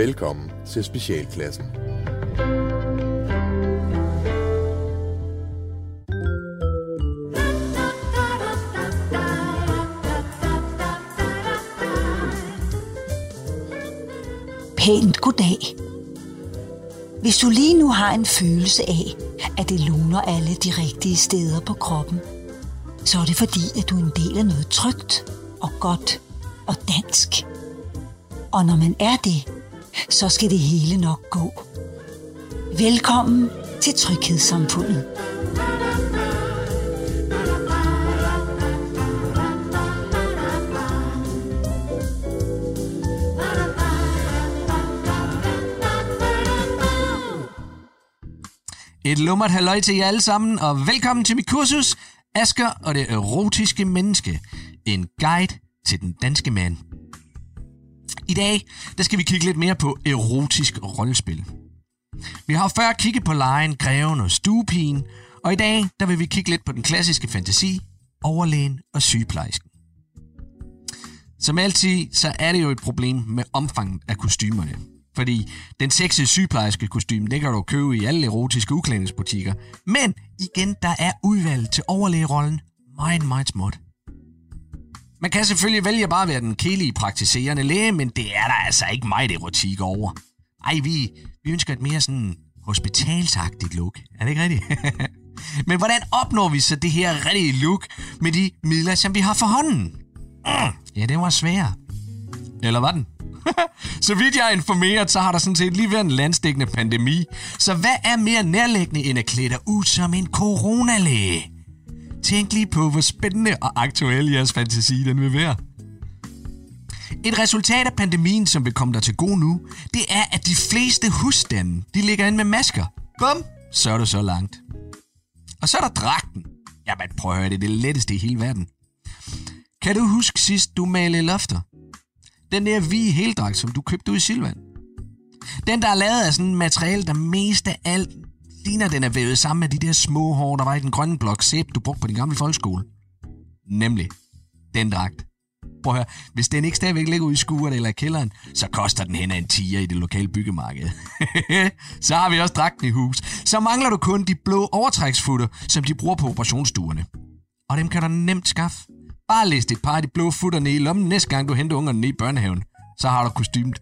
Velkommen til Specialklassen. Pænt goddag. Hvis du lige nu har en følelse af, at det luner alle de rigtige steder på kroppen, så er det fordi, at du er en del af noget trygt og godt og dansk. Og når man er det, så skal det hele nok gå. Velkommen til Tryghedssamfundet. Et lummert halløj til jer alle sammen, og velkommen til mit kursus, Asker og det erotiske menneske. En guide til den danske mand. I dag, der skal vi kigge lidt mere på erotisk rollespil. Vi har før kigget på lejen, greven og stuepigen, og i dag, der vil vi kigge lidt på den klassiske fantasi, overlægen og sygeplejersken. Som altid, så er det jo et problem med omfanget af kostymerne. Fordi den sexede sygeplejerske kostume, det kan du købe i alle erotiske uklædningsbutikker. Men igen, der er udvalget til overlægerollen meget, meget småt. Man kan selvfølgelig vælge bare at være den kedelige praktiserende læge, men det er der altså ikke meget erotik over. Ej, vi, vi ønsker et mere sådan hospitalsagtigt look. Er det ikke rigtigt? men hvordan opnår vi så det her rigtige look med de midler, som vi har for hånden? Mm, ja, det var svært. Eller var den? så vidt jeg er informeret, så har der sådan set lige været en landstækkende pandemi. Så hvad er mere nærliggende end at klæde dig ud som en coronalæge? Tænk lige på, hvor spændende og aktuel jeres fantasi den vil være. Et resultat af pandemien, som vil komme dig til gode nu, det er, at de fleste husstande, de ligger ind med masker. Bum, så er du så langt. Og så er der dragten. Jamen prøv at høre, det er det letteste i hele verden. Kan du huske sidst, du malede lofter? Den der hvide heldragt, som du købte ud i Silvan. Den, der er lavet af sådan en materiale, der mest af alt ligner, den er vævet sammen med de der små hår, der var i den grønne blok sæb, du brugte på din gamle folkeskole. Nemlig den dragt. Prøv at høre, hvis den ikke stadigvæk ligger ude i skuret eller i kælderen, så koster den hen af en tiger i det lokale byggemarked. så har vi også dragten i hus. Så mangler du kun de blå overtræksfutter, som de bruger på operationsstuerne. Og dem kan du nemt skaffe. Bare læs et par af de blå futter ned i lommen næste gang, du henter ungerne ned i børnehaven. Så har du kostymet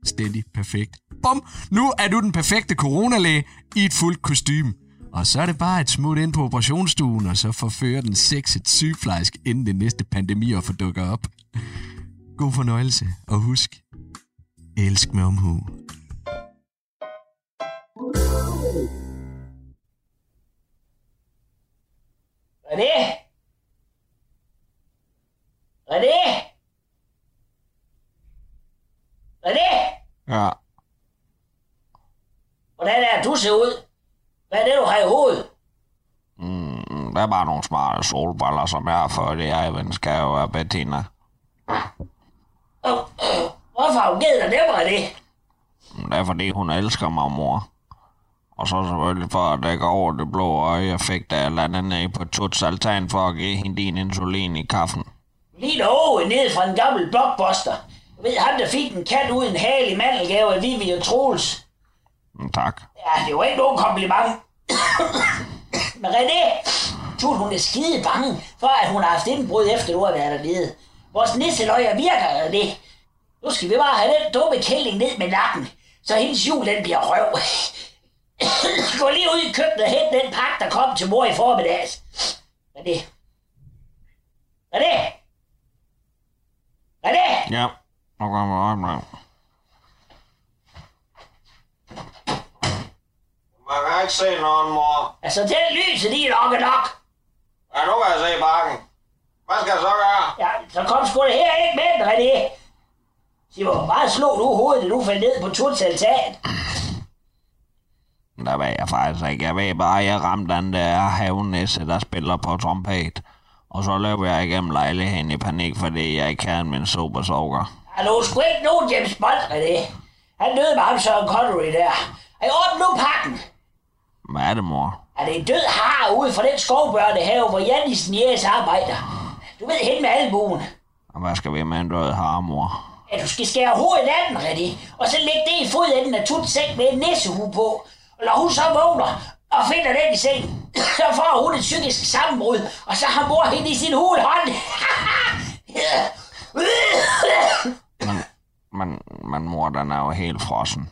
fuldstændig perfekt. Bum! Nu er du den perfekte coronalæge i et fuldt kostume. Og så er det bare et smut ind på operationsstuen, og så forfører den sexet sygeplejersk, inden det næste pandemi og dukker op. God fornøjelse, og husk, elsk med omhu. René? René? René? Ja, Hvordan er det, du ser ud? Hvad er det, du har i hovedet? mm, der er bare nogle smarte solbriller, som jeg har fået det her i venskab af Bettina. Øh, øh, Hvorfor har hun givet dig dem, René? Det er fordi, hun elsker mig, mor. Og så selvfølgelig for at dække over det blå øje, jeg fik, da jeg landede ned på Tuts altan for at give hende din insulin i kaffen. Lige derovre ned fra en gammel blockbuster. Ved, ham der fik en kat uden hale i mandelgave af Vivi og Troels. Mm, tak. Ja, det var ikke nogen kompliment. Men René, tror hun er skide bange for, at hun har haft indbrud efter du har været dernede. Vores nisseløjer virker, René. Nu skal vi bare have den dumme kælling ned med nakken, så hendes jul den bliver røv. Gå lige ud i køkkenet og hent den pakke, der kom til mor i formiddags. René. René. René. Ja, nu kommer jeg op med. Man kan ikke se nogen, mor. Altså, den lyset lige nok er nok. Ja, nu kan jeg se bakken. Hvad skal jeg så gøre? Ja, så kom sgu da her ind med René. Sig, hvor meget slog du hovedet, da du faldt ned på Tuts altan? Der ved jeg faktisk ikke. Jeg ved bare, at jeg ramte den der havnisse, der spiller på trompet. Og så løb jeg igennem lejligheden i panik, fordi jeg ikke havde min super Ja, du er sgu ikke nogen James Bond, René. Han døde med ham Søren Connery der. Ej, åbn nu pakken. Hvad er det, mor? Er det en død har ude fra den skovbørnehave, hvor Jannisen Jæs arbejder? Du ved, hen med albuen. Og hvad skal vi med en død har, mor? at du skal skære hovedet af den, René, og så lægge det i fodenden af Tuts seng med en nissehue på. Og når hun så vågner og finder den i sengen, så får hun et psykisk sammenbrud, og så har mor hende i sin hulhånd. Men, men, men mor, den er jo helt frossen.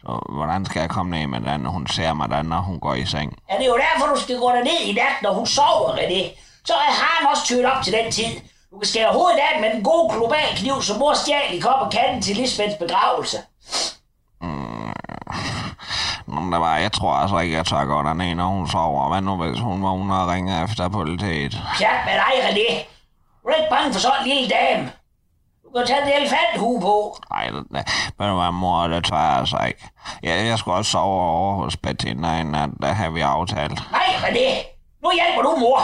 Så hvordan skal jeg komme ned med den, hun ser mig den, når hun går i seng? Ja, det er jo derfor, du skal gå derned i nat, når hun sover, René. Så er han også tyret op til den tid. Du kan skære hovedet af med den gode global kniv, som mor stjal i kop og katten til Lisbeths begravelse. Nå, men det var, jeg tror altså ikke, jeg tør gå derned, når hun sover. Hvad nu, hvis hun vågner og ringer efter politiet? Pjat med dig, René. Du er ikke bange for sådan en lille dame. Du kan tage en elefanthue på. Nej, det, det, du hvad, mor, det tør jeg altså ikke. Jeg, jeg skulle også sove over hos Bettina en nat, der har vi aftalt. Nej, René. Nu hjælper du mor.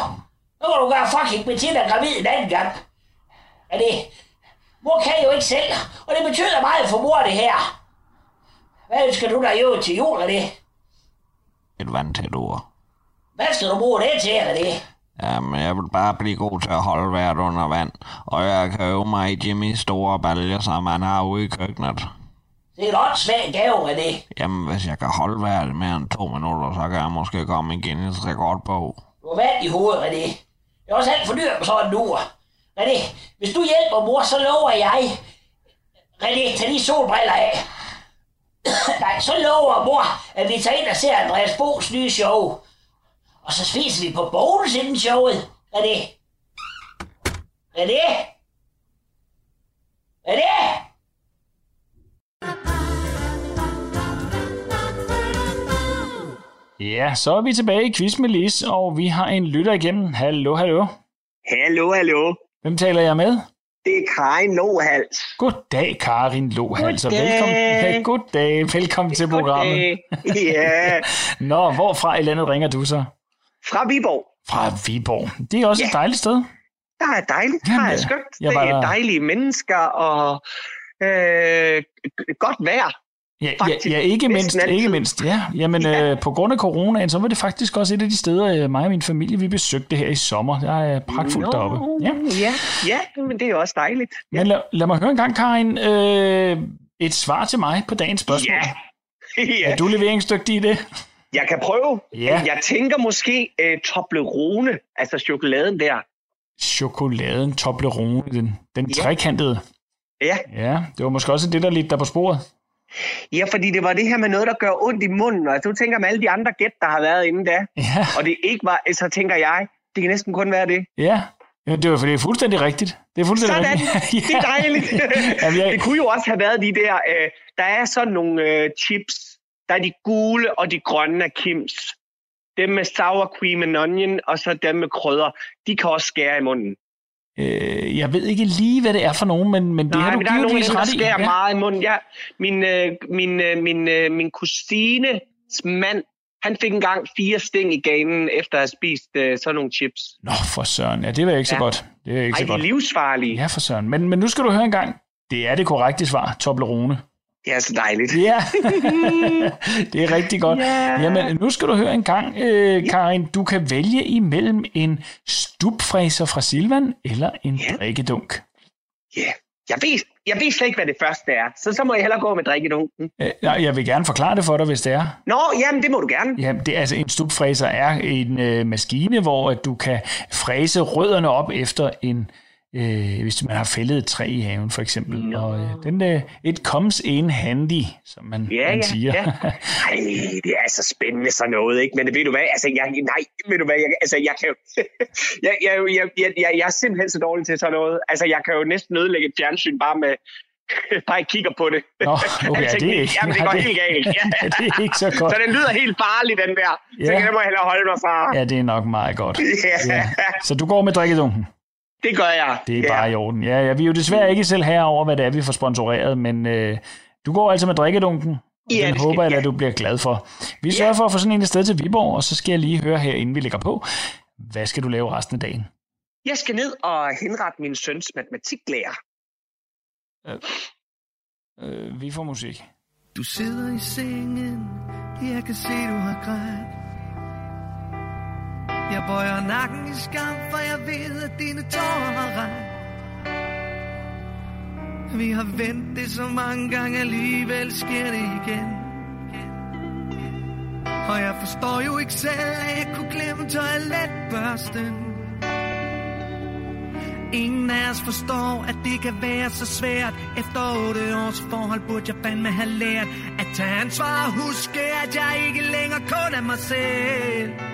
Nu kan du gøre fucking Bettina gravid en anden gang. René, mor kan jo ikke selv, og det betyder meget for mor, det her. Hvad ønsker du dig jo til jul, René? Et vandtæt ord. Hvad skal du bruge det til, René? Jamen, jeg vil bare blive god til at holde vejret under vand, og jeg kan øve mig i Jimmys store balje, som han har ude i køkkenet. Det er en åndssvag gave, René. Jamen, hvis jeg kan holde vejret mere end to minutter, så kan jeg måske komme i Guinness rekordbog. Du har vand i hovedet, René. Det er også alt for dyrt på sådan en ur. René, hvis du hjælper mor, så lover jeg... René, tag lige solbriller af. Nej, så lover mor, at vi tager ind og ser Andreas Bo's nye show. Og så spiser vi på bonus inden showet. René. René? René? Ja, så er vi tilbage i Quiz med Lis, og vi har en lytter igennem. Hallo, hallo. Hallo, hallo. Hvem taler jeg med? Det er Karin Lohals. Goddag, Karin Lohals. Goddag. Velkommen, ja, goddag. Velkommen til programmet. Goddag. Ja, Nå, hvorfra i landet ringer du så? Fra Viborg. Fra Viborg. Det er også Ja. et dejligt sted. Der er dejligt. Der Jamen, er skønt. jeg Det var er der- dejlige mennesker og øh, godt vejr. Ja, ja, Faktisk. ja ikke mindst. Ikke mindst ja. Jamen, Ja. Øh, på grund af coronaen, så var det faktisk også et af de steder, øh, mig og min familie, vi besøgte her i sommer. Der er pragtfuldt Nå, deroppe. Ja. ja, ja, men det er også dejligt. Ja. Men lad, lad mig høre en gang, Karin, øh, et svar til mig på dagens spørgsmål. Ja. ja. Er du leveringsdygtig i det? Jeg kan prøve. Ja. Jeg tænker måske uh, Toblerone, altså chokoladen der. Chokoladen Toblerone, den, den Ja. trekantede. Ja. Ja, det var måske også det, der lidt der på sporet. ja, fordi det var det her med noget, der gør ondt i munden. Og så tænker man alle de andre gæt, der har været inde da. Ja, Og det ikke var, så tænker jeg, det kan næsten kun være det. ja. ja det var for det er fuldstændig rigtigt. Det er fuldstændig Sådan, rigtigt. det er dejligt. Jamen, jeg- Det kunne jo også have været de der, øh, der er sådan nogle øh, chips, der er de gule og de grønne af Kims. Dem med sour cream and onion, og så dem med krydder. De kan også skære i munden. Øh, jeg ved ikke lige, hvad det er for nogen, men, men det Nej, har du men der er dem, der skærer Ja. meget i munden. Ja, min, øh, min, øh, min, øh, min kusines mand, han fik engang fire sting i ganen, efter at have spist øh, sådan nogle chips. Nå, for søren. Ja, det var ikke så Ja. godt. Det er ikke Ej, så de er godt. livsfarlige. Ja, for søren. Men, men nu skal du høre en gang. Det er det korrekte svar, Toblerone. Det er så dejligt. Ja, det er rigtig godt. Ja. Jamen, nu skal du høre en gang, øh, Karin. Du kan vælge imellem en stupfræser fra Silvan eller en Ja. drikkedunk. Ja. Jeg ved, jeg ved slet ikke, hvad det første er. Så så må jeg hellere gå med drikkedunken. Øh, nej, jeg vil gerne forklare det for dig, hvis det er. Nå, jamen det må du gerne. Ja, det altså en stupfræser er en øh, maskine, hvor at du kan fræse rødderne op efter en øh, hvis man har fældet et træ i haven for eksempel. Nå. Og øh, den øh, it comes in handy, som man, Ja, man ja, siger. ja. Ej, det er så spændende sådan noget, ikke? Men ved du hvad, altså, jeg, nej, ved du hvad, jeg, altså, jeg kan jo, jeg, jeg, jeg, jeg, jeg, jeg er simpelthen så dårlig til sådan noget. Altså, jeg kan jo næsten ødelægge et fjernsyn bare med, bare jeg kigger på det. Nå, okay, Altså, ja, det er ikke... Jamen, det går nej, helt galt. Ja. det er ikke så godt. Så den lyder helt farlig, den der. Så Ja. kan jeg må hellere holde mig fra. Ja, det er nok meget godt. Ja. Ja. Så du går med drikkedunken? Det gør jeg. Det er ja. bare i orden. Ja, ja, vi er jo desværre ikke selv herover, hvad det er, vi får sponsoreret, men øh, du går altså med drikkedunken. og Ja, Den det skal- håber jeg, ja. at du bliver glad for. Vi sørger for at få sådan en et sted til Viborg, og så skal jeg lige høre her, inden vi lægger på. Hvad skal du lave resten af dagen? Jeg skal ned og henrette min søns matematiklærer. Øh, vi får musik. Du sidder i sengen, jeg kan se, du har grædt. Jeg bøjer nakken i skam, for jeg ved, at dine tårer har ret. Vi har vendt det så mange gange, alligevel sker det igen. Og jeg forstår jo ikke selv, at jeg kunne glemme toiletbørsten. Ingen af os forstår, at det kan være så svært. Efter otte års forhold burde jeg fandme have lært at tage ansvar og huske, at jeg ikke længere kun er mig selv.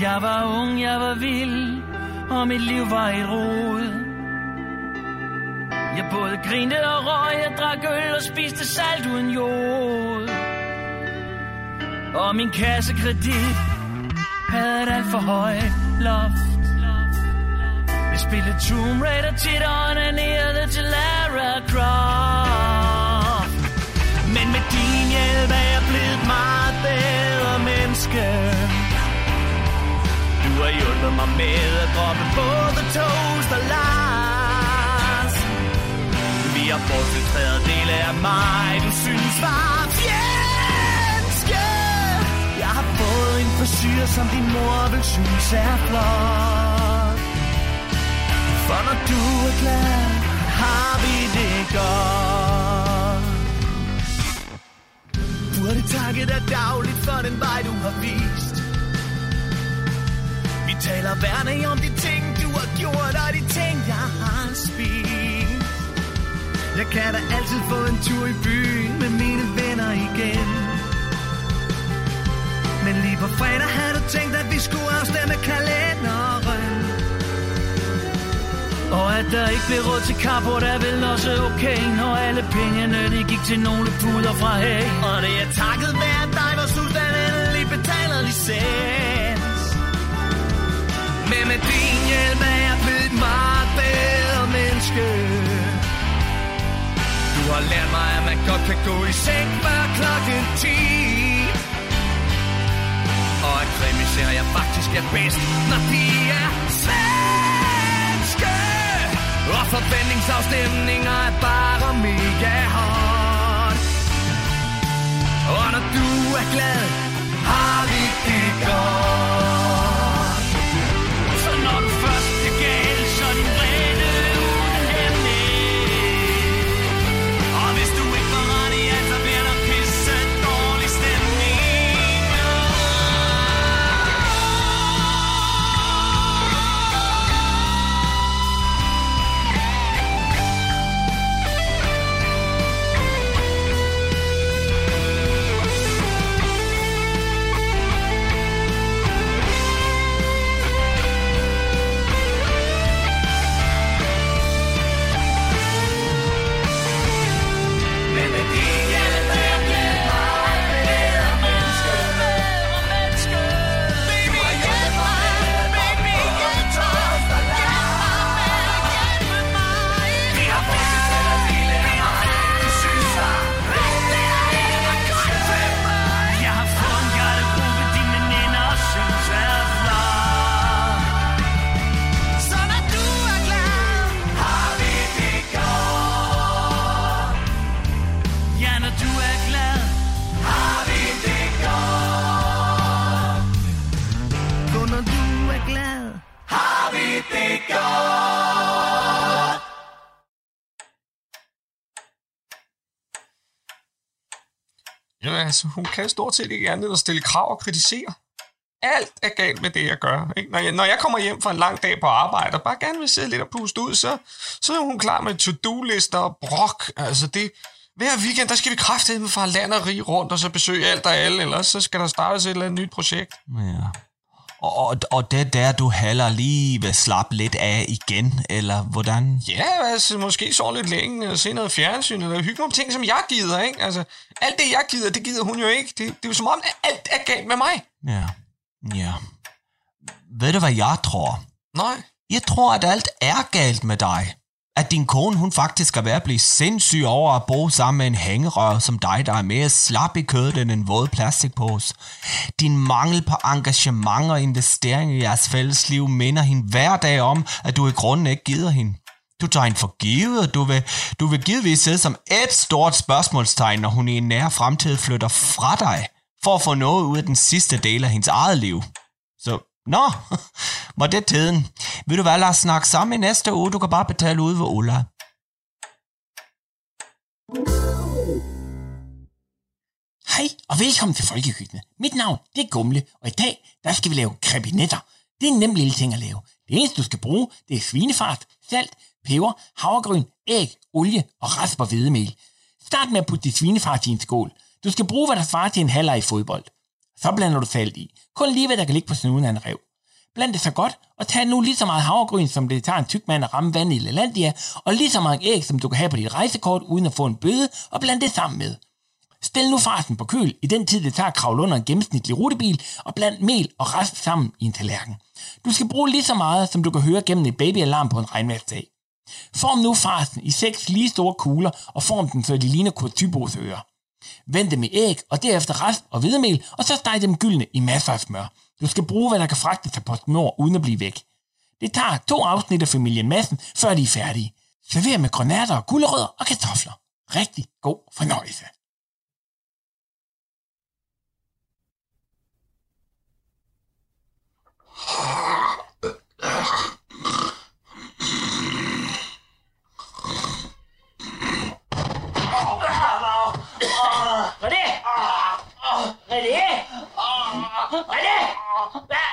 Jeg var ung, jeg var vild, og mit liv var et rod. Jeg både grinte og røg, jeg drak øl og spiste salt uden jord. Og min kassekredit havde et alt for højt loft. Jeg spillede Tomb Raider tit og onanerede til Lara Croft. Men med de mig med at droppe både toast og Lars. Vi har bortfiltreret dele af mig, du synes var fjendske. Jeg har fået en frisyr, som din mor vil synes er flot. For når du er glad, har vi det godt. Burde takke dig dagligt for den vej, du har vist. Vi taler værne om de ting, du har gjort, og de ting, jeg har spist. Jeg kan da altid få en tur i byen med mine venner igen. Men lige på fredag havde du tænkt, at vi skulle afstemme kalenderen. Og at der ikke blev råd til carport er vel også okay Når alle pengene de gik til nogle puder fra hey Og det er takket være dig, hvor sultan endelig betaler licens. Men med din hjælp er jeg blevet et meget bedre menneske. Du har lært mig, at man godt kan gå i seng før klokken 10. Og at krimiserier faktisk er bedst, når de er svenske. Og forventningsafstemninger er bare mega hårdt Og når du er glad, har vi det godt. Ja, altså, hun kan stort set ikke andet end at stille krav og kritisere. Alt er galt med det, jeg gør. Ikke? Når, jeg, når jeg kommer hjem fra en lang dag på arbejde, og bare gerne vil sidde lidt og puste ud, så, så er hun klar med to-do-lister og brok. Altså, det, hver weekend, der skal vi kraftedeme fra land og rig rundt, og så besøge alt og alle, ellers så skal der startes et eller andet nyt projekt. Ja. Og, og, det er der, du heller lige vil slappe lidt af igen, eller hvordan? Ja, altså, måske sove lidt længe, og se noget fjernsyn, eller hygge nogle ting, som jeg gider, ikke? Altså, alt det, jeg gider, det gider hun jo ikke. Det, det er jo som om, at alt er galt med mig. Ja. Ja. Ved du, hvad jeg tror? Nej. Jeg tror, at alt er galt med dig. At din kone, hun faktisk er ved at blive sindssyg over at bo sammen med en hængerør som dig, der er mere slap i kødet end en våd plastikpose. Din mangel på engagement og investering i jeres fælles liv minder hende hver dag om, at du i grunden ikke gider hende. Du tager hende for givet, og du vil, du vil givetvis sidde som et stort spørgsmålstegn, når hun i en nær fremtid flytter fra dig, for at få noget ud af den sidste del af hendes eget liv. Nå, var det tiden. Vil du hvad, lad os snakke sammen i næste uge? Du kan bare betale ud ved Ulla. Hej og velkommen til Folkekøkkenet. Mit navn det er Gumle, og i dag der skal vi lave krebinetter. Det er en nem lille ting at lave. Det eneste, du skal bruge, det er svinefart, salt, peber, havregryn, æg, olie og rasp og hvedemel. Start med at putte dit svinefart i en skål. Du skal bruge, hvad der svarer til en halvleg i fodbold. Så blander du salt i. Kun lige, hvad der kan ligge på snuden af en rev. Bland det så godt, og tag nu lige så meget havregryn, som det tager en tyk mand at ramme vand i LaLandia, og lige så mange æg, som du kan have på dit rejsekort, uden at få en bøde, og bland det sammen med. Stil nu farsen på køl i den tid, det tager at kravle under en gennemsnitlig rutebil, og bland mel og rasp sammen i en tallerken. Du skal bruge lige så meget, som du kan høre gennem et babyalarm på en regnværsdag. Form nu farsen i seks lige store kugler, og form dem, så de ligner Kurt ører. Vend dem i æg, og derefter rest og hvedemel, og så steg dem gyldne i masser af smør. Du skal bruge, hvad der kan fragte til PostNord, uden at blive væk. Det tager to afsnit af familien Madsen, før de er færdige. Server med grønærter og gulerødder og kartofler. Rigtig god fornøjelse. René! René! René! Hvad?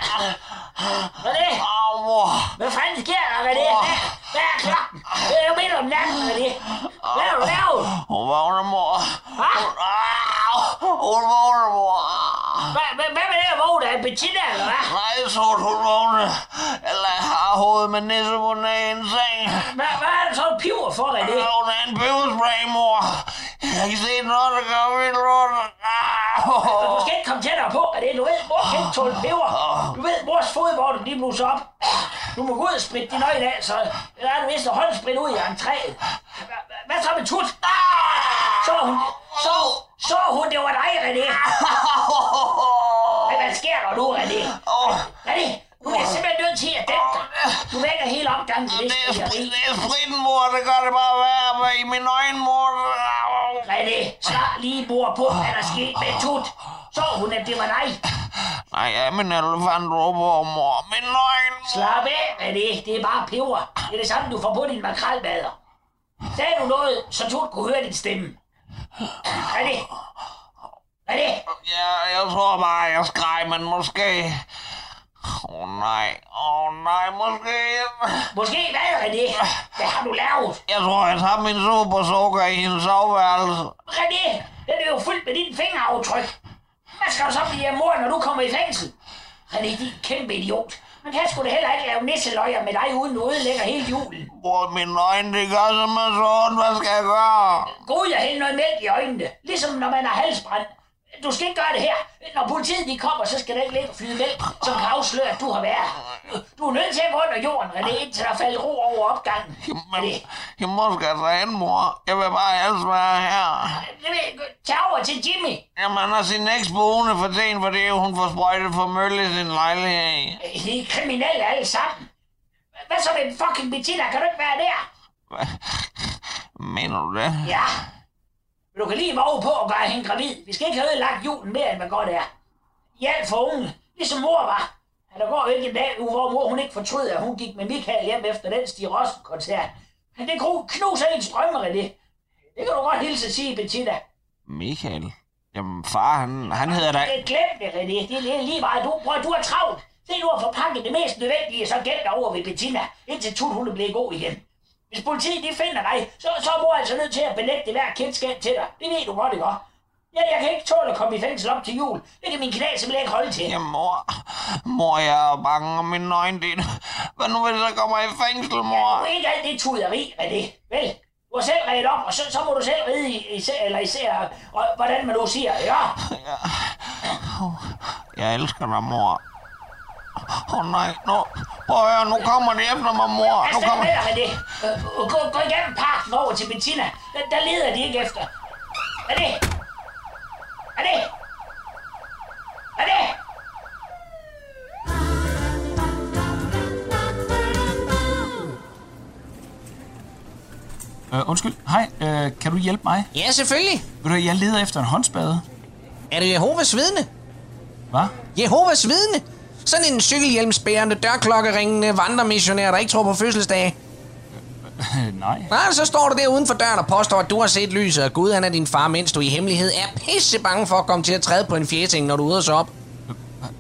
René! Hvad fanden sker der, René? Hvad, er klokken? Det er jo midt om natten, René. Hvad har du lavet? Hun vågner, mor. Hvad? Hun vågner, mor. Hvad, med det at vågne af Bettina, eller hvad? Nej, jeg tror, hun vågner. Eller har hovedet med nissemunden i en seng. Hvad, er det så piver for, René? Hun er en peberspray, mor. Jeg kan se noget, der gør vildt rundt. Du skal ikke komme tættere på, René. Du ved, mor kan ikke tåle peber. Du ved, mors fodvorten, de bluser op. Du må gå ud og spritte din øjne af, så der er du vist at håndsprit ud i hva- Hvad så med tut? Så hun, så, så hun, det var dig, René. Men hvad sker der nu, René? René, du er simpelthen nødt til at dæmpe dig. Du vækker hele opgangen til det. Det er spritten, mor. Det gør det bare værre i mine øjne, mor. René, svar lige mor på, hvad der skete med tut. Så hun, at det var dig. Nej, er min elefant råber, mor. Min øjne. Slap af, René. Det er bare peber. Det er det samme, du får på din makrelbader. Sagde du noget, så Tut kunne høre din stemme? René? René? Ja, jeg tror bare, jeg skreg, men måske... Åh oh, nej, åh oh, nej, måske... Måske hvad, René? Hvad har du lavet? Jeg tror, jeg tager min super sukker i hendes soveværelse. René, den er jo fyldt med dine fingeraftryk. Hvad skal du så blive af mor, når du kommer i fængsel? René, din kæmpe idiot. Man kan sgu da heller ikke lave nisseløjer med dig, uden du ødelægger hele julen. Bror, mine øjne, det gør simpelthen så ondt. Hvad skal jeg gøre? Gå ud og hælde noget mælk i øjnene. Ligesom når man har halsbrand. Du skal ikke gøre det her. Når politiet de kommer, så skal der ikke ligge og flyde mælk, som kan afsløre, at du har været. Du er nødt til at gå under jorden, René, indtil der falder ro over opgangen. Men, jeg må skal tage hen, mor. Jeg vil bare helst være her. Det Tag over til Jimmy. Jamen, han har sin eks boende for sent, fordi hun får sprøjtet for mølle i sin lejlighed. De er kriminelle alle sammen. Hvad så med fucking Bettina? Kan du ikke være der? Mener du det? Ja. Du kan lige våge på at gøre hende gravid. Vi skal ikke have ødelagt julen mere, end hvad godt er. I alt for unge. Ligesom mor var. Der går ikke en dag, hvor mor hun ikke fortryder, at hun gik med Michael hjem efter den Stig Rossen-koncert. Men det knuser ens drømme, René. Det kan du godt hilse sige, Bettina. Michael? Jamen, far, han, han hedder da... Det glem det, René. Det er lige meget. Du, prøv, du har travlt. Se nu at få pakket det mest nødvendige, så gæld dig over ved Bettina, indtil Tut hun er blevet god igen. Hvis politiet de finder dig, så, så er mor altså nødt til at benægte hver kendskab til dig. Det ved du godt, ikke? Ja, jeg kan ikke tåle at komme i fængsel op til jul. Det kan min knæ simpelthen ikke holde til. Jamen, mor, mor, jeg er bange om min det Hvad nu, hvis jeg kommer i fængsel, mor? Du er ikke alt det tuderi, René. Vel, du har selv reddet op, og så, så må du selv ride i, især, eller især, og, hvordan man nu siger, ja. Jeg elsker dig, mor. Åh oh, nej, nu, prøv at høre, nu kommer de efter mig, mor. Nu kommer... med dig, René. Øh, Gå, gå igennem parken over til Bettina. Der, der leder de ikke efter. René! René! René! Øh, undskyld, hej, øh, kan du hjælpe mig? Ja, selvfølgelig. Ved du, jeg leder efter en håndspade. Er det Jehovas vidne? Hvad? Jehovas vidne? Sådan en cykelhjelmsbærende, dørklokkeringende vandremissionær, der ikke tror på fødselsdage. Nej. Nej, så står du der uden for døren og påstår, at du har set lyset, og Gud han er din far, mens du i hemmelighed er pisse bange for at komme til at træde på en fjesing, når du er ude og så op.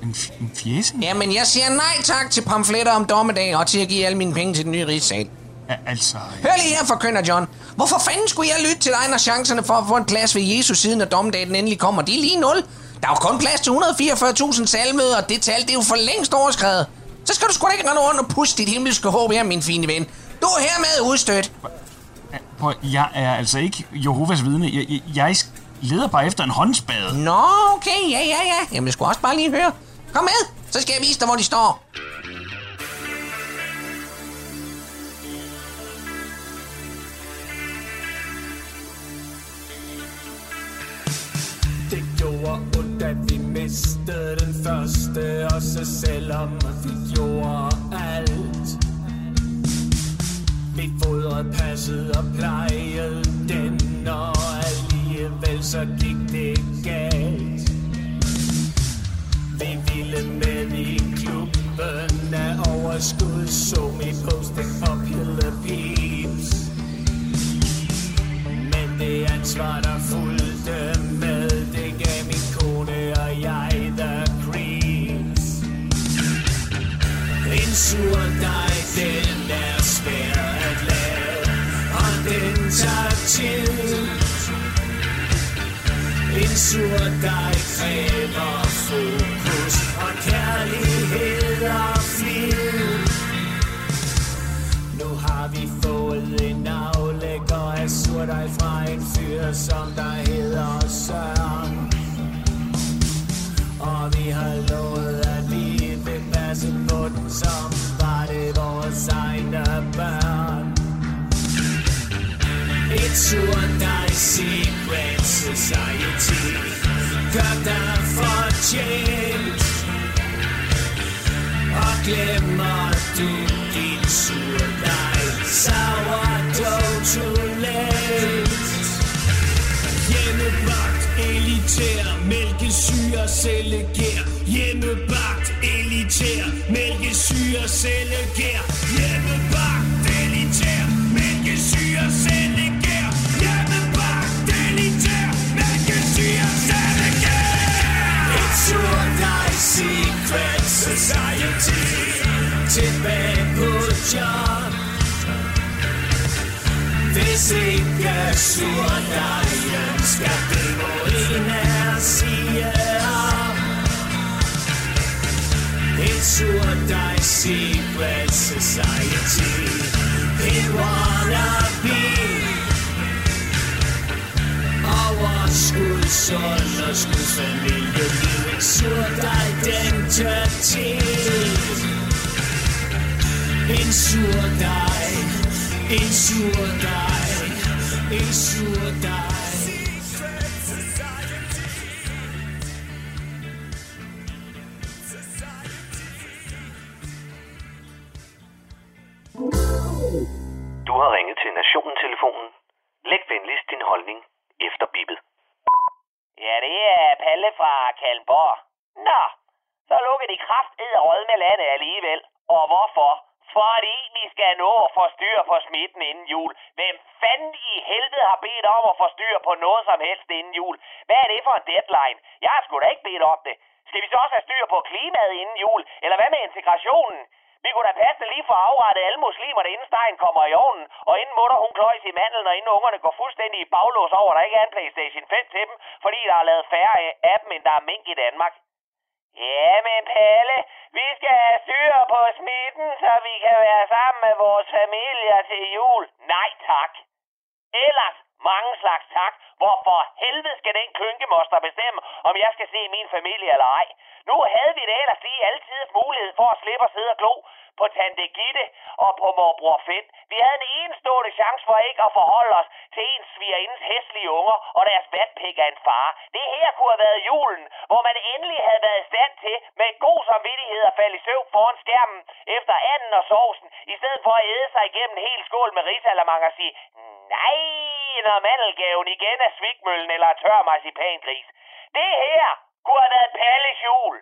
En, en fjæsing? Jamen, jeg siger nej tak til pamfletter om dommedag og til at give alle mine penge til den nye rigssal. Altså... Hør lige her, forkynder John. Hvorfor fanden skulle jeg lytte til dig, når chancerne for at få en plads ved Jesus siden, at dommedagen endelig kommer? De er lige nul. Der er jo kun plads til 144.000 salmøder, og det tal, det er jo for længst overskrevet. Så skal du sgu da ikke rende rundt og puste dit himmelske håb her, min fine ven. Du er hermed udstødt. Prøv, jeg er altså ikke Jehovas vidne. Jeg, jeg, jeg leder bare efter en håndspade. Nå, okay, ja, ja, ja. Jamen, jeg skulle også bare lige høre. Kom med, så skal jeg vise dig, hvor de står. At mistede den første Også selvom vi gjorde alt. Vi fodrede, passede og plejede den Og alligevel så gik det galt. Vi ville med i klubben af overskud Så vi posting popular peeps men det ansvar, der fulgte med, min og jeg the creeps. En sur dej, den er svær at lave, og den tager tid. En sur dej kræver fokus og kærlighed og flid. Nu har vi fået en aflægger af surdej fra en fyr, som der hedder Søren. Og vi har lovet, at vi vil passe på den, som var det vores egne børn. It's Et surdej secret society gør dig fortjent. Og glemmer du din surdej Sourdough too elitær Mælkesyre, cellegær Hjemmebagt, elitær Mælkesyre, cellegær Hjemmebagt, elitær Mælkesyre, cellegær Hjemmebagt, elitær Mælkesyre, cellegær your die secret society. Tilbage på job. Hvis ikke surdejen skal det må en af os sige op Et surdej secret society Et wannabe Overskud, sund og skudsfamilie Liv en surdej identitet En surdej En surdej en surdej Du har ringet til Nationen-telefonen. Læg venligst din holdning efter bippet. Ja, det er Palle fra Kalmborg. Nå, så lukker de kraft med landet alligevel. Og hvorfor? Fordi vi skal nå at få styr på smitten inden jul. Hvem fanden i helvede har bedt om at få styr på noget som helst inden jul? Hvad er det for en deadline? Jeg har sgu da ikke bedt om det. Skal vi så også have styr på klimaet inden jul? Eller hvad med integrationen? Vi kunne da passe lige få afrettet alle muslimer, inden stegen kommer i ovnen, og inden mutter hun kløjs i mandlen, og inden ungerne går fuldstændig i baglås over, at der ikke er en Playstation 5 til dem, fordi der er lavet færre af dem, end der er mink i Danmark. Ja, men Palle, vi skal have styr på smitten, så vi kan være sammen med vores familier til jul. Nej tak. Ellers mange slags tak. Hvorfor helvede skal den kynkemoster bestemme, om jeg skal se min familie eller ej? Nu havde vi det ellers lige altid mulighed for at slippe at sidde og glo på Tante Gitte og på morbror Finn. Vi havde en enestående chance for ikke at forholde os til ens svigerindens hæslige unger og deres vatpik af en far. Det her kunne have været julen, hvor man endelig havde været i stand til med god samvittighed at falde i søvn foran skærmen efter anden og sovsen, i stedet for at æde sig igennem en hel skål med risalamang og sige, mm, Nej, når mandelgaven igen er svigmøllen eller tør marcipangris. Det her kunne have været Palles jul.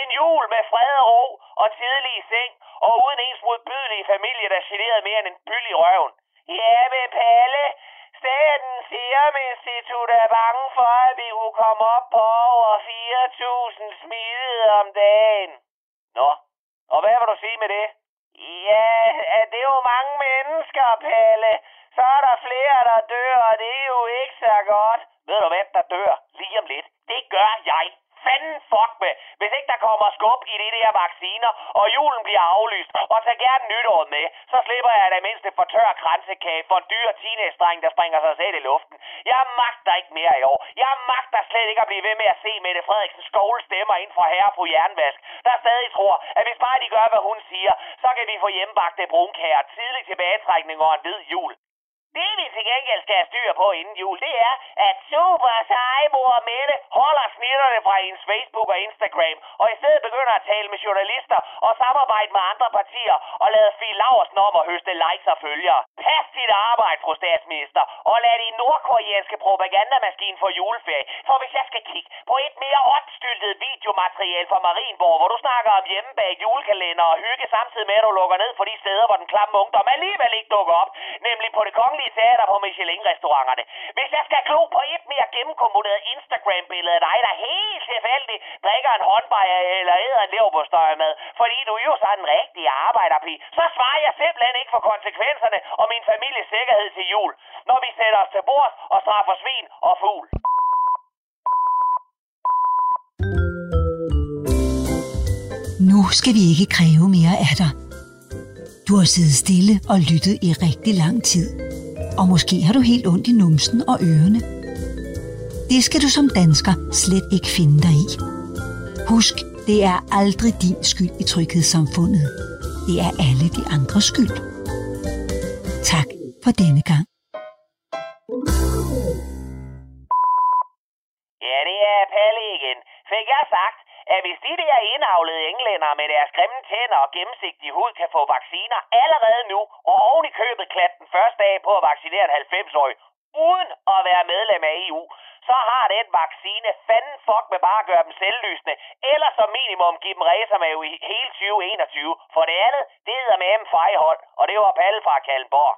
En jul med fred og ro og tidlig seng, og uden ens modbydelige familie, der generede mere end en byld i røven. Ja, med Palle, Statens Serum Institut er bange for, at vi kunne komme op på over 4.000 smittede om dagen. Nå, og hvad vil du sige med det? Ja, det er jo mange mennesker, Palle. Så er der flere, der dør, og det er jo ikke så godt. Ved du hvem, der dør lige om lidt? Det gør jeg. Fanden fuck med, hvis ikke der kommer skub i det der vacciner, og julen bliver aflyst, og tag gerne nytåret med, så slipper jeg da mindst for tør kransekage for en dyr teenage der springer sig selv i luften. Jeg magter ikke mere i år. Jeg magter slet ikke at blive ved med at se Mette Frederiksen skovle stemmer ind fra herre på jernvask, der stadig tror, at hvis bare de gør, hvad hun siger, så kan vi få hjemmebagte brunkager, tidlig tilbagetrækning og en hvid jul. Det vi til gengæld skal have styr på inden jul, det er, at super sejmor Mette holder snitterne fra hendes Facebook og Instagram, og i stedet begynder at tale med journalister og samarbejde med andre partier og lade Fie Laversen om at høste likes og følgere. Pas dit arbejde, fru statsminister, og lad din nordkoreanske propagandamaskine få juleferie. For hvis jeg skal kigge på et mere åndstyltet videomateriale fra Marienborg, hvor du snakker om hjemmebag julekalender og hygge samtidig med, at du lukker ned for de steder, hvor den klamme ungdom alligevel ikke dukker op, nemlig på det kongelige teater på Michelin-restauranterne. Hvis jeg skal glo på et mere gennemkomponeret Instagram-billede af dig, der helt tilfældigt drikker en håndbejer eller æder en leverpostøj med, fordi du er jo sådan en rigtig arbejderpige, så svarer jeg simpelthen ikke for konsekvenserne og min families sikkerhed til jul, når vi sætter os til bord og straffer svin og fugl. Nu skal vi ikke kræve mere af dig. Du har siddet stille og lyttet i rigtig lang tid. Og måske har du helt ondt i numsen og ørerne. Det skal du som dansker slet ikke finde dig i. Husk, det er aldrig din skyld i tryghedssamfundet. Det er alle de andres skyld. Tak for denne gang. Og gennemsigtige hud kan få vacciner allerede nu, og oven i købet klat den første dag på at vaccinere en 90-årig, uden at være medlem af EU, så har den vaccine fanden fuck med bare at gøre dem selvlysende, eller som minimum give dem racermave i hele 2021. For det andet, det hedder med M fejhold, og det var Palle fra Kalmborg.